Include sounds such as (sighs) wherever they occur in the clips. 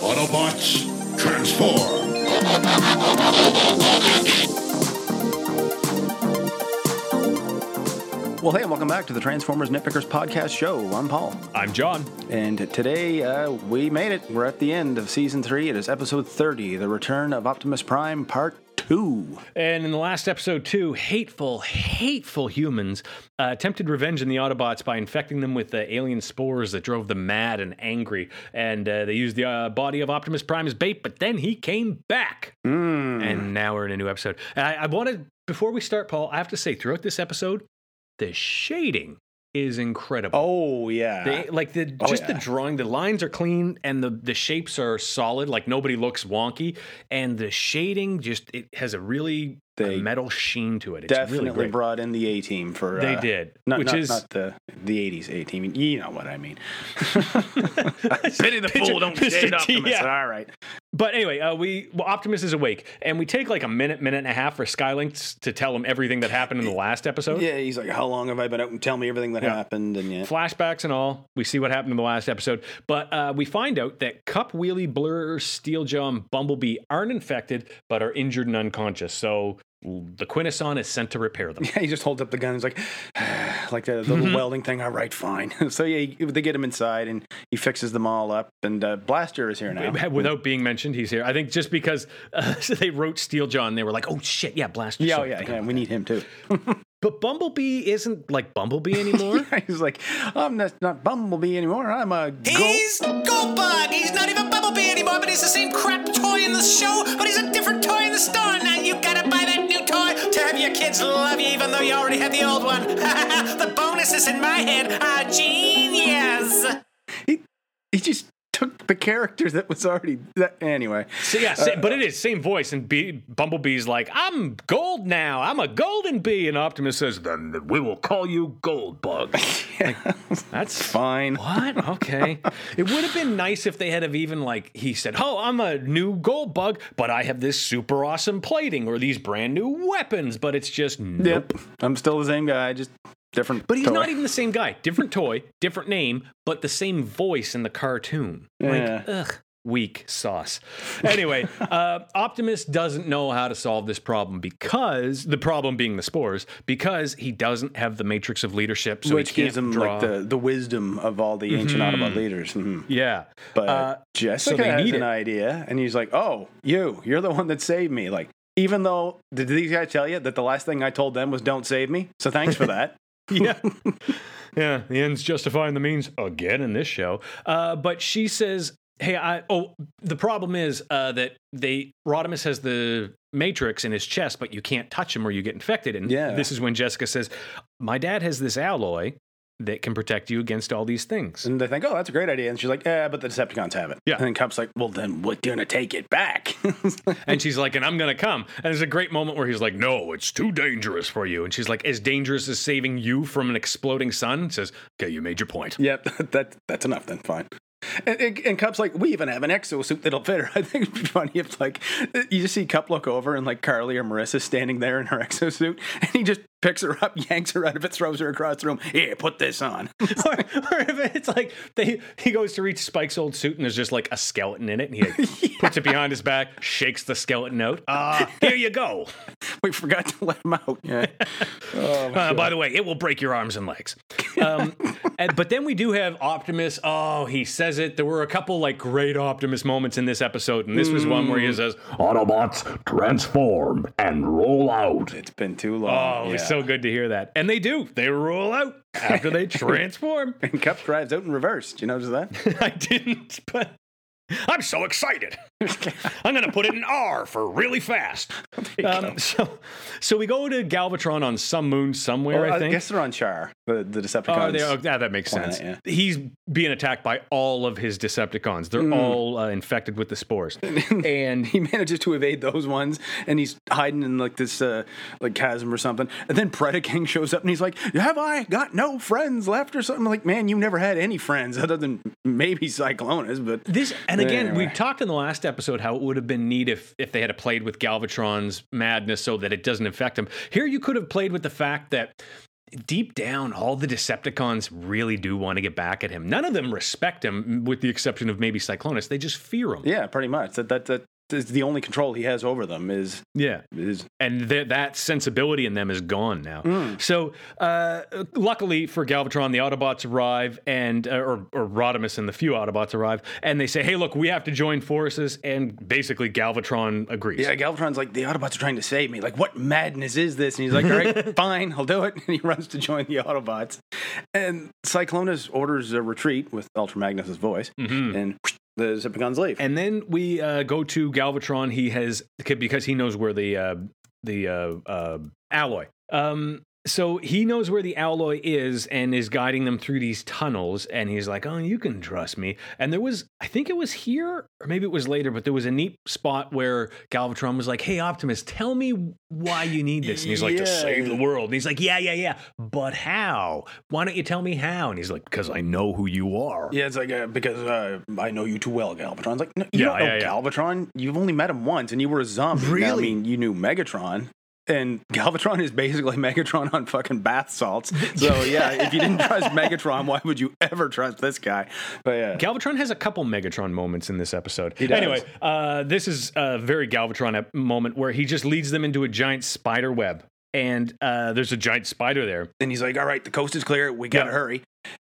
Autobots, transform! Well, hey, and welcome back to the Transformers Nitpickers podcast show. I'm Paul. I'm John. And today uh, we made it. We're at the end of season three. It is episode 30, The Return of Optimus Prime, part two. And in the last episode, two hateful, hateful humans uh, attempted revenge on the Autobots by infecting them with the alien spores that drove them mad and angry. And uh, they used the uh, body of Optimus Prime as bait, but then he came back. Mm. And now we're in a new episode. And I, I wanted, before we start, Paul, I have to say, throughout this episode, the shading is incredible. Oh, yeah. They, like the Oh, just yeah. the drawing, the lines are clean and the the shapes are solid. Like nobody looks wonky, and the shading just it has a really They a metal sheen to it. It's Definitely really brought in the A team for. They uh, did, Not, which not, is not the the 80s A team. You know what I mean. (laughs) (laughs) Pity the fool don't shade Optimus. Yeah. All right. But anyway, uh, we well, Optimus is awake, and we take like a minute, minute and a half for Skylink to tell him everything that happened in the last episode. Yeah, he's like, How long have I been out and tell me everything that Yeah. happened? And yeah. flashbacks and all. We see what happened in the last episode, but uh, we find out that Kup, Wheelie, Blur, Steeljaw, and Bumblebee aren't infected, but are injured and unconscious. So the Quintesson is sent to repair them. (laughs) Yeah, he just holds up the gun. He's like, like the, the Mm-hmm. little welding thing. All right, fine. (laughs) so yeah, they get him inside and he fixes them all up. And uh, Blaster is here now. Without being mentioned, he's here. I think just because uh, (laughs) they wrote Steel John, they were like, "Oh shit, yeah, Blaster." Yeah, oh, yeah, yeah. We need him too. (laughs) But Bumblebee isn't like Bumblebee anymore. he's like, I'm not, not Bumblebee anymore. I'm a gold. He's Goldbug. He's not even Bumblebee anymore, but he's the same crap toy in the show, but he's a different toy in the store. Now you gotta buy that new toy to have your kids love you, even though you already have the old one. (laughs) the bonuses in my head are genius. He, he just took the character that was already. That, anyway. So yeah, sa- but it is same voice, and Bee, Bumblebee's like, "I'm gold now. I'm a golden bee," and Optimus says, "Then we will call you Goldbug." (laughs) Like, that's Fine. What? Okay. (laughs) it would have been nice if they had have even like he said, "Oh, I'm a new gold bug, but I have this super awesome plating or these brand new weapons." But it's just nope. Yep. I'm still the same guy, just different. But he's toy. not even the same guy. Different toy, different name, but the same voice in the cartoon. Yeah. Like, ugh. Weak sauce. Anyway, uh, Optimus doesn't know how to solve this problem because the problem being the spores, because he doesn't have the matrix of leadership. So Which gives him draw. like the, the wisdom of all the ancient Autobot leaders. Mhm. yeah, But Uh, Jessica they has need an it. idea, and he's like, "Oh, you, you're the one that saved me." Like, even though did these guys tell you that the last thing I told them was "Don't save me"? So thanks for that. Yeah. (laughs) Yeah, the ends justifying the means again in this show. Uh, but she says, "Hey, I oh, the problem is uh, that they Rodimus has the matrix in his chest, but you can't touch him or you get infected." And Yeah. this is when Jessica says, "My dad has this alloy that can protect you against all these things." and they think, "Oh, that's a great idea." And she's like, "Yeah, but the Decepticons have it." Yeah. And then Kup's like, "Well, then we're gonna take it back." (laughs) And she's like, and I'm going to come. And there's a great moment where he's like, no, it's too dangerous for you. And she's like, as dangerous as saving you from an exploding sun? Says, okay, you made your point. yep, (laughs) that that's enough then. Fine. And, and, and Kup's like, we even have an exosuit that'll fit her. (laughs) I think it'd be funny if, like, you just see Kup look over and, like, Carly or Marissa standing there in her exosuit, and he just picks her up, (laughs) yanks her out of it, throws her across the room. Here, put this on. (laughs) or, or if it's like they he goes to reach Spike's old suit and there's just like a skeleton in it and he like, (laughs) puts it behind his back, shakes the skeleton out. Ah, here you go. we forgot to let him out. Yeah. Oh, Uh, by the way, it will break your arms and legs. Um, and, but then we do have Optimus. Oh, he says it. There were a couple like great Optimus moments in this episode, and this was one where he says, Autobots, transform and roll out. it's been too long. "Oh, Yeah. so good to hear that." And they do. They roll out after they (laughs) transform. And Kup drives out in reverse. Do you notice that? (laughs) I didn't, but I'm so excited. I'm going to put it in R for really fast. Um, so, so we go to Galvatron on some moon somewhere. Well, I think. I guess they're on Char, the, the Decepticons. Oh, they, oh, yeah, that makes planet, sense. He's being attacked by all of his Decepticons. Mm. They're all uh, infected with the spores, (laughs) and he manages to evade those ones, and he's hiding in like this uh, like chasm or something. And then Predaking shows up, and he's like, "Have I got no friends left or something?" I'm like, man, you never had any friends other than maybe Cyclonus, but This and again, we talked in the last episode how it would have been neat if if they had played with Galvatron's madness so that it doesn't affect him. Here, you could have played with the fact that deep down, all the Decepticons really do want to get back at him. None of them respect him, with the exception of maybe Cyclonus. They just fear him. Yeah, pretty much. That that that is the only control he has over them is Yeah. is and th- that sensibility in them is gone now. Mm. So, uh, luckily for Galvatron, the Autobots arrive, and uh, or, or Rodimus and the few Autobots arrive, and they say, "Hey, look, we have to join forces." And basically, Galvatron agrees. Yeah, Galvatron's like, the Autobots are trying to save me. Like, what madness is this? And he's like, all right, (laughs) fine, I'll do it. And he runs to join the Autobots. And Cyclonus orders a retreat with Ultra Magnus's voice. And whoosh, the Decepticons leave. And then we uh, go to Galvatron. He has because he knows where the uh, the uh, uh, alloy. Um, so he knows where the alloy is and is guiding them through these tunnels. And he's like, "Oh, you can trust me." And there was, I think it was here, or maybe it was later, but there was a neat spot where Galvatron was like, "Hey, Optimus, tell me why you need this." And he's like, "To save the world." And he's like, "Yeah, yeah, yeah, but how? Why don't you tell me how?" And he's like, "Because I know who you are." yeah, it's like, uh, because uh, I know you too well, Galvatron's like, no, you Yeah, don't know yeah, yeah. Galvatron. You've only met him once and you were a zombie. Now, I mean, you knew Megatron. And Galvatron is basically (laughs) Megatron on fucking bath salts. (laughs) So, yeah, if you didn't trust Megatron, why would you ever trust this guy? But yeah. Galvatron has a couple Megatron moments in this episode. He does. Anyway, uh, this is a very Galvatron ep- moment where he just leads them into a giant spider web. And uh, there's a giant spider there. and he's like, "All right, the coast is clear. We gotta Yeah. hurry."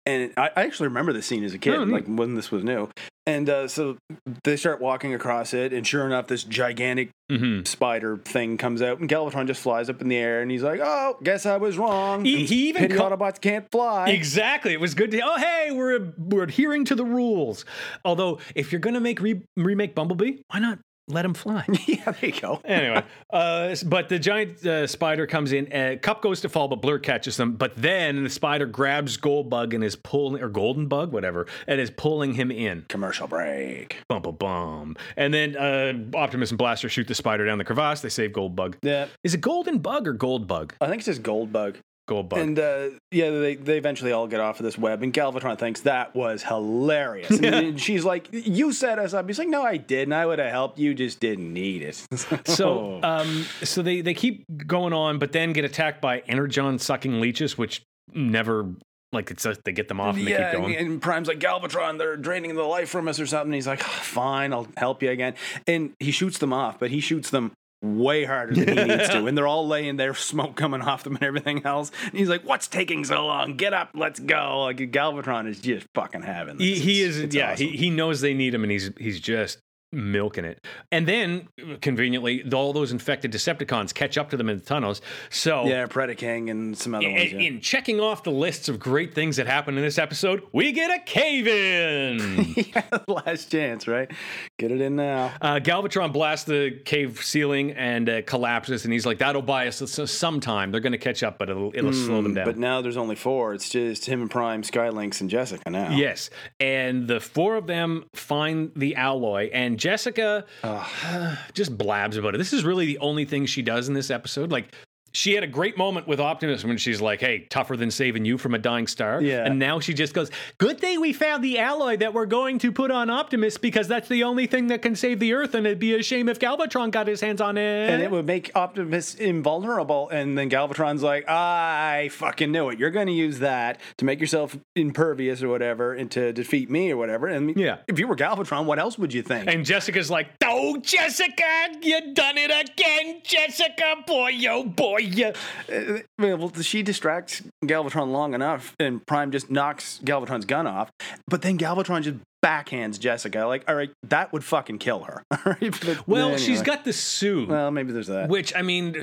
And I, I actually remember this scene as a kid, Oh, like when this was new. And uh, so they start walking across it, and sure enough, this gigantic hmm spider thing comes out, and Galvatron just flies up in the air, and he's like, "Oh, guess I was wrong. He- he even Autobots can't fly." Exactly. It was good to. Oh, hey, we're we're adhering to the rules. Although, if you're gonna make re- remake Bumblebee, why not let him fly? (laughs) yeah, there you go. anyway, uh, but the giant uh, spider comes in. Uh, Kup goes to fall, but Blur catches them. But then the spider grabs Goldbug and is pulling, or Golden Bug, whatever, and is pulling him in. Commercial break. Bum bum bum. And then uh, Optimus and Blaster shoot the spider down the crevasse. They save Goldbug. Yeah, Is it Golden Bug or Gold Bug? I think it's just Goldbug. Goldbug. And uh, yeah, they, they eventually all get off of this web, and Galvatron thinks that was hilarious. (laughs) And, and she's like, "You set us up." He's like, "No, I didn't. I would have helped. You just didn't need it." (laughs) So, (laughs) um, so they they keep going on, but then get attacked by energon sucking leeches, which never like it's a, they get them off and they keep going. and, and Prime's like, "Galvatron, they're draining the life from us or something." He's like, "Fine, I'll help you again." And he shoots them off, but he shoots them way harder than he needs to, (laughs) and they're all laying there, smoke coming off them and everything else. And he's like, "What's taking so long? Get up, let's go!" Like Galvatron is just fucking having. he, this. he It's- is it's yeah awesome. he, he knows they need him and he's he's just milking it and then conveniently all those infected decepticons catch up to them in the tunnels so yeah, Predaking and some other in, ones. Yeah. in checking off the lists of great things that happen in this episode we get a cave in (laughs) yeah, last chance, right? Get it in now. Uh, Galvatron blasts the cave ceiling and uh, collapses, and he's like, "That'll buy us some time. They're going to catch up, but it'll it'll slow them down." But now there's only four. It's just him and Prime, Sky Lynx, and Jessica now. Yes, and the four of them find the alloy, and Jessica (sighs) just blabs about it. This is really the only thing she does in this episode. Like. She had a great moment with Optimus when she's like, "Hey, tougher than saving you from a dying star." Yeah. And now she just goes, "Good thing we found the alloy that we're going to put on Optimus because that's the only thing that can save the Earth, and it'd be a shame if Galvatron got his hands on it." And it would make Optimus invulnerable. And then Galvatron's like, I fucking knew it. You're going to use that to make yourself impervious or whatever and to defeat me or whatever. And Yeah. if you were Galvatron, what else would you think? And Jessica's like, "Oh, Jessica, you done it again, Jessica, boy, yo, boy, (laughs) you." Uh, well, she distracts Galvatron long enough, and Prime just knocks Galvatron's gun off. But then Galvatron just backhands Jessica. Like, all right, that would fucking kill her. (laughs) But Well, anyway. she's got the suit. Well, maybe there's that. which I mean,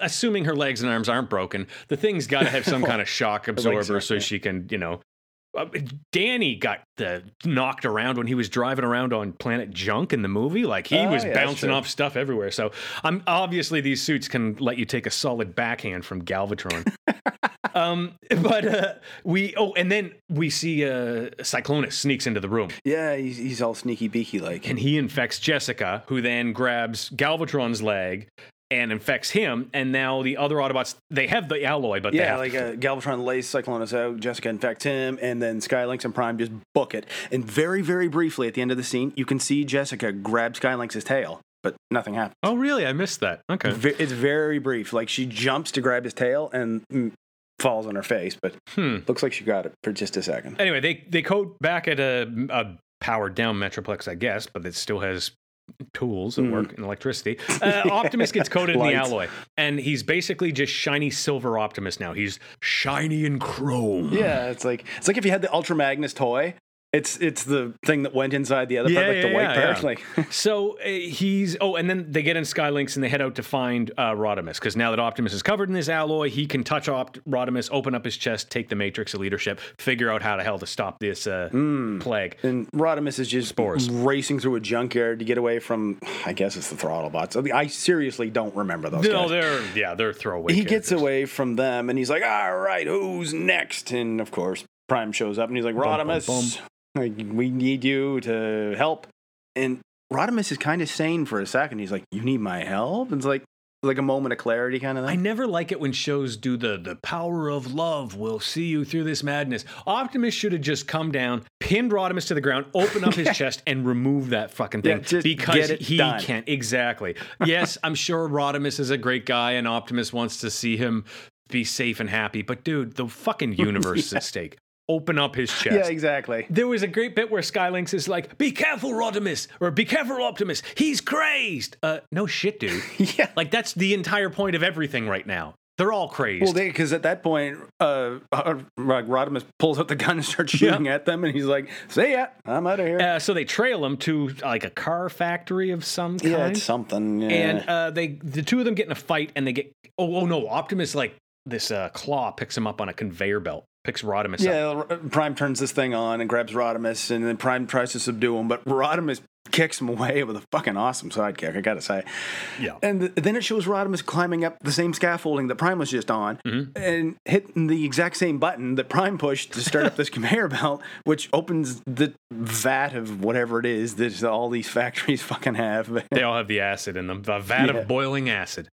assuming her legs and arms aren't broken, the thing's got to have some (laughs) kind of shock absorber so yeah. she can, you know. Uh, Danny got the knocked around when he was driving around on Planet Junk in the movie. Like he Oh, was yeah, bouncing off stuff everywhere. So I'm obviously these suits can let you take a solid backhand from Galvatron. (laughs) um, but uh, we oh, and then we see uh, Cyclonus sneaks into the room. Yeah, he's, he's all sneaky beaky like. and he infects Jessica, who then grabs Galvatron's leg and infects him. And now the other Autobots, they have the alloy, but they Yeah, have like uh, Galvatron lays Cyclonus out, Jessica infects him, and then Sky Lynx and Prime just book it. And very, very briefly at the end of the scene, you can see Jessica grab Skylinks' tail, but nothing happens. Oh, really? I missed that. Okay. It's very brief. Like she jumps to grab his tail and mm, falls on her face, but Hmm. looks like she got it for just a second. Anyway, they they code back at a, a powered down Metroplex, I guess, but it still has tools that Mm. work and electricity. (laughs) Uh, Optimus gets coated in the alloy, and he's basically just shiny silver Optimus now. He's shiny and chrome. Yeah, it's like it's like if you had the Ultra Magnus toy. It's it's the thing that went inside the other Yeah, part, like the yeah, white yeah, part. Like (laughs) So uh, he's oh, and then they get in Sky Lynx and they head out to find uh, Rodimus because now that Optimus is covered in this alloy, he can touch Opt- Rodimus, open up his chest, take the Matrix of leadership, figure out how the hell to stop this uh, Hmm. plague. And Rodimus is just Spores. racing through a junkyard to get away from, I guess it's the throttle bots. I, mean, I seriously don't remember those No, guys. they're yeah, they're throwaway. he gets away from them and he's like, all right, who's next? And of course, Prime shows up and he's like, bum, Rodimus, like, we need you to help. And Rodimus is kind of sane for a second. He's like, you need my help? And It's like, like a moment of clarity kind of I never like it when shows do the the power of love will see you through this madness. Optimus should have just come down, pinned Rodimus to the ground, open up his (laughs) chest, and remove that fucking Yeah, thing just because he done. can't. Exactly. (laughs) Yes, I'm sure Rodimus is a great guy, and Optimus wants to see him be safe and happy. But dude, the fucking (laughs) universe is at stake. Open up his chest. yeah, exactly. There was a great bit where Sky Lynx is like, "Be careful, Rodimus," or "Be careful, Optimus. He's crazed." Uh, no shit, dude. (laughs) Yeah. Like that's the entire point of everything right now. They're all crazed. Well, because at that point, uh, uh, Rodimus pulls out the gun and starts shooting at them, and he's like, "See ya, I'm out of here." uh, so they trail him to like a car factory of some kind. yeah, it's something. Yeah. and uh, they the two of them get in a fight, and they get oh oh no, Optimus like this uh, claw picks him up on a conveyor belt, picks Rodimus up. yeah, R- Prime turns this thing on and grabs Rodimus, and then Prime tries to subdue him, but Rodimus kicks him away with a fucking awesome sidekick. I gotta say. Yeah. And th- then it shows Rodimus climbing up the same scaffolding that Prime was just on, Mm-hmm. and hitting the exact same button that Prime pushed to start up this (laughs) conveyor belt, which opens the vat of whatever it is that all these factories fucking have. They all have the acid in them, the vat Yeah. of boiling acid.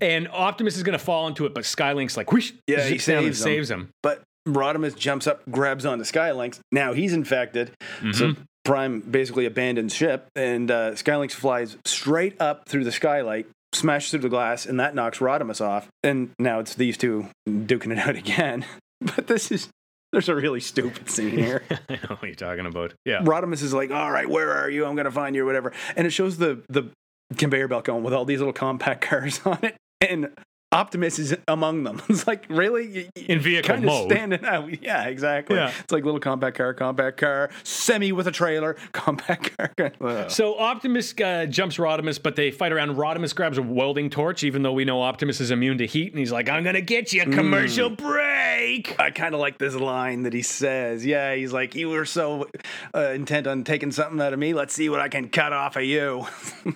And Optimus is going to fall into it, but Sky Lynx like, whoosh, Yeah, he zips down and saves him. saves him. But Rodimus jumps up, grabs onto Sky Lynx. Now he's infected. So Mm-hmm. Prime basically abandons ship, and uh, Sky Lynx flies straight up through the skylight, smashes through the glass, and that knocks Rodimus off. And now it's these two duking it out (laughs) again. But this is. There's a really stupid scene here. (laughs) I know what you're talking about. Yeah. Rodimus is like, "All right, where are you? I'm gonna find you, or whatever." And it shows the the conveyor belt going with all these little compact (laughs) cars on it, and Optimus is among them. (laughs) It's like, really, In vehicle kind mode. of standing out. (laughs) Yeah, exactly. Yeah. It's like little compact car, compact car, semi with a trailer, (laughs) compact car. Ugh. So Optimus uh, jumps Rodimus, but they fight around. Rodimus grabs a welding torch, even though we know Optimus is immune to heat, and he's like, "I'm gonna get you, a commercial Mm. break." I kind of like this line that he says. Yeah, he's like, "You were so uh, intent on taking something out of me. Let's see what I can cut off of you."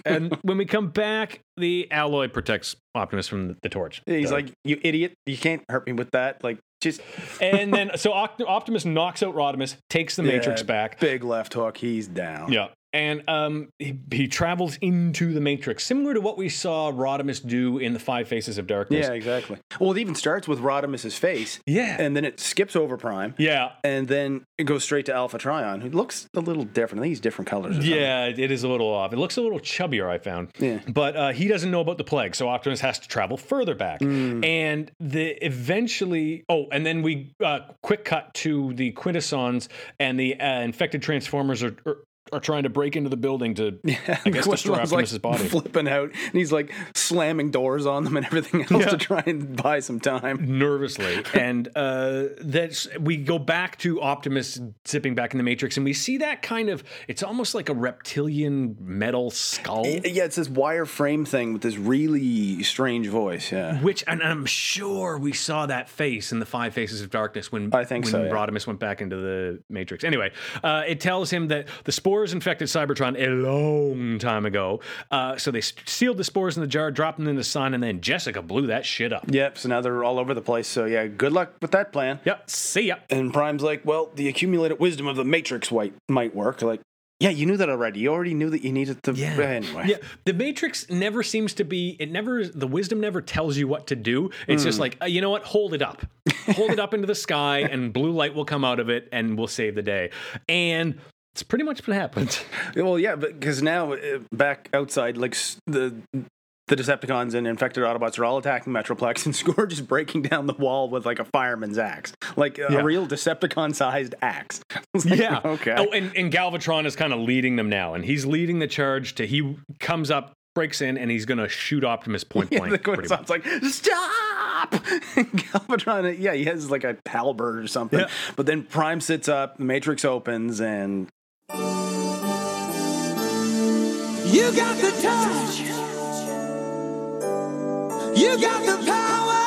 and when we come back, the alloy protects Optimus from the torch. he's So- like, "You idiot! You can't hurt me with that." Like, just (laughs) and then so Optimus knocks out Rodimus, takes the Matrix back. Big left hook. He's down. Yeah. And um, he, he travels into the Matrix, similar to what we saw Rodimus do in the Five Faces of Darkness. Yeah, exactly. Well, it even starts with Rodimus's face, Yeah. and then it skips over Prime, yeah. and then it goes straight to Alpha Trion, who looks a little different. I think he's different colors. Yeah, it is a little off. It looks a little chubbier, I found. Yeah. But uh, he doesn't know about the plague, so Optimus has to travel further back. Mm. And the eventually, oh, and then we uh, quick cut to the Quintessons, and the uh, infected Transformers are, are are trying to break into the building to, (laughs) I guess, destroy Quintesson's, Optimus's like body. flipping out, and he's like slamming doors on them and everything else Yeah. to try and buy some time. nervously (laughs) and uh that's we go back to optimus zipping back in the matrix and we see that kind of it's almost like a reptilian metal skull Yeah, it's this wireframe thing with this really strange voice. Yeah. which and i'm sure we saw that face in the five faces of darkness when I think when so, yeah. rodimus went back into the matrix anyway uh, it tells him that the spores infected cybertron a long time ago uh, so they sealed the spores in the jar dropped them in the sun and then jessica blew that shit up Yep. So now they're all over the place. So yeah, good luck with that plan. yep see ya And Prime's like, well, the accumulated wisdom of the Matrix white might work. Like, yeah, you knew that already. You already knew that you needed to. Yeah. Anyway. Yeah. The Matrix never seems to be, it never, the wisdom never tells you what to do. It's just like, uh, you know what? Hold it up. (laughs) Hold it up into the sky and blue light will come out of it and we'll save the day. And it's pretty much what happened. (laughs) Well, yeah, because now uh, back outside, like s- the the Decepticons and infected Autobots are all attacking Metroplex, (laughs) and Scourge is breaking down the wall with like a fireman's axe, like a Yeah. real Decepticon-sized axe. (laughs) It's like, Yeah. okay. Oh, and, and Galvatron is kind of leading them now, and he's leading the charge to he comes up, breaks in, and he's gonna shoot Optimus point Yeah, blank. the pretty sounds like stop. Galvatron, yeah, he has like a halberd or something. Yeah. But then Prime sits up, the Matrix opens, and You got the touch. You got the power.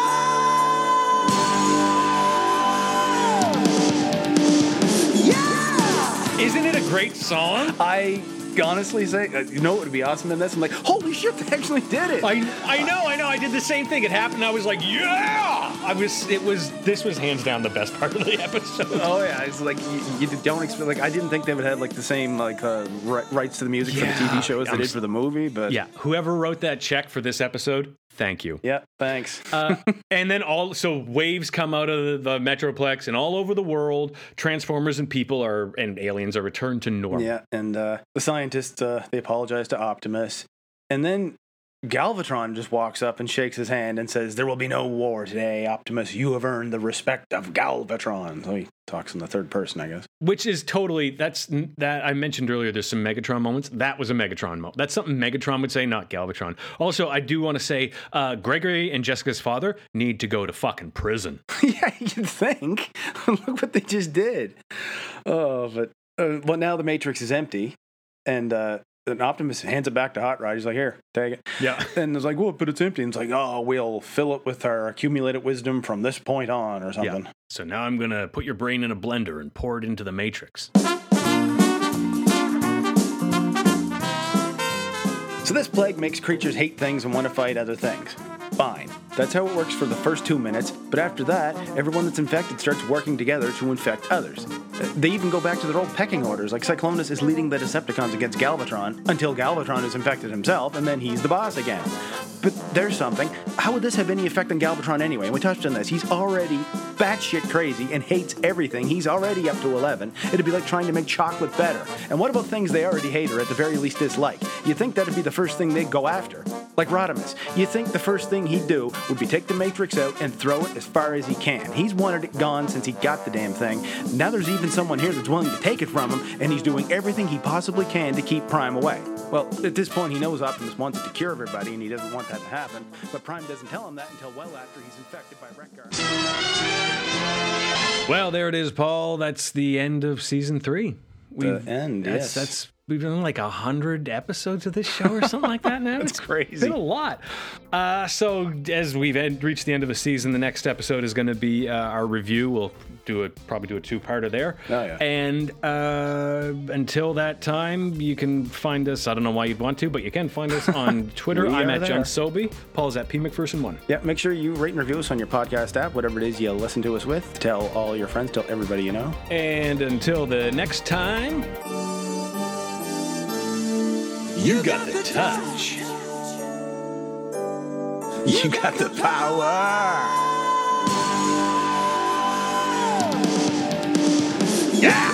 Yeah. Isn't it a great song? I honestly say, uh, you know what would be awesome in this? I'm like, holy shit, they actually did it. I I know, I know. I did the same thing. It happened. I was like, yeah. I was. It was. This was hands down the best part of the episode. Oh yeah, it's like you, you don't expect. Like I didn't think they would have like the same like uh, rights to the music for the TV show as they I'm did for the movie. But Yeah. Whoever wrote that check for this episode, thank you. yeah, thanks. (laughs) Uh, and then all so waves come out of the, the metroplex and all over the world transformers and people are and aliens are returned to normal Yeah, and uh, the scientists uh, they apologize to Optimus, and then Galvatron just walks up and shakes his hand and says, "There will be no war today, Optimus. You have earned the respect of Galvatron." So he talks in the third person, I guess. which is totally that's that i mentioned earlier there's some megatron moments that was a megatron moment that's something megatron would say not galvatron also i do want to say uh, gregory and jessica's father need to go to fucking prison (laughs) yeah, you'd think. (laughs) Look what they just did. Oh, but uh, well, now the Matrix is empty, and uh, and Optimus hands it back to Hot Rod. He's like, "Here, take it." Yeah. (laughs) And it's like, "Well, but it's empty." And it's like, "Oh, we'll fill it with our accumulated wisdom from this point on, or something." Yeah. so now i'm gonna put your brain in a blender and pour it into the matrix So this plague makes creatures hate things and want to fight other things. Fine. That's how it works for the first two minutes, but after that, everyone that's infected starts working together to infect others. They even go back to their old pecking orders, like Cyclonus is leading the Decepticons against Galvatron until Galvatron is infected himself, and then he's the boss again. But there's something. How would this have any effect on Galvatron anyway? And we touched on this. He's already batshit crazy and hates everything. He's already up to 11. It'd be like trying to make chocolate better. And what about things they already hate or at the very least dislike? You'd think that'd be the first thing they'd go after? Like Rodimus. You think the first thing he'd do would be take the Matrix out and throw it as far as he can. He's wanted it gone since he got the damn thing. Now there's even someone here that's willing to take it from him, and he's doing everything he possibly can to keep Prime away. Well, at this point, he knows Optimus wants it to cure everybody, and he doesn't want that to happen. But Prime doesn't tell him that until well after he's infected by Wreck-Gar. well there it is paul that's the end of season three The end, that's, yes. that's we've done like a hundred episodes of this show or something like that now. (laughs) That's It's crazy. Been a lot. Uh, so as we've reached the end of the season, the next episode is going to be uh, our review. We'll do a probably do a two-parter there. Oh, yeah. And uh, until that time, you can find us. I don't know why you'd want to, but you can find us on (laughs) Twitter. I'm at John Sobey. Paul's at P McPherson one. Yeah, make sure you rate and review us on your podcast app, whatever it is you listen to us with. Tell all your friends, tell everybody you know. And until the next time. You got the touch. You got the power. Yeah!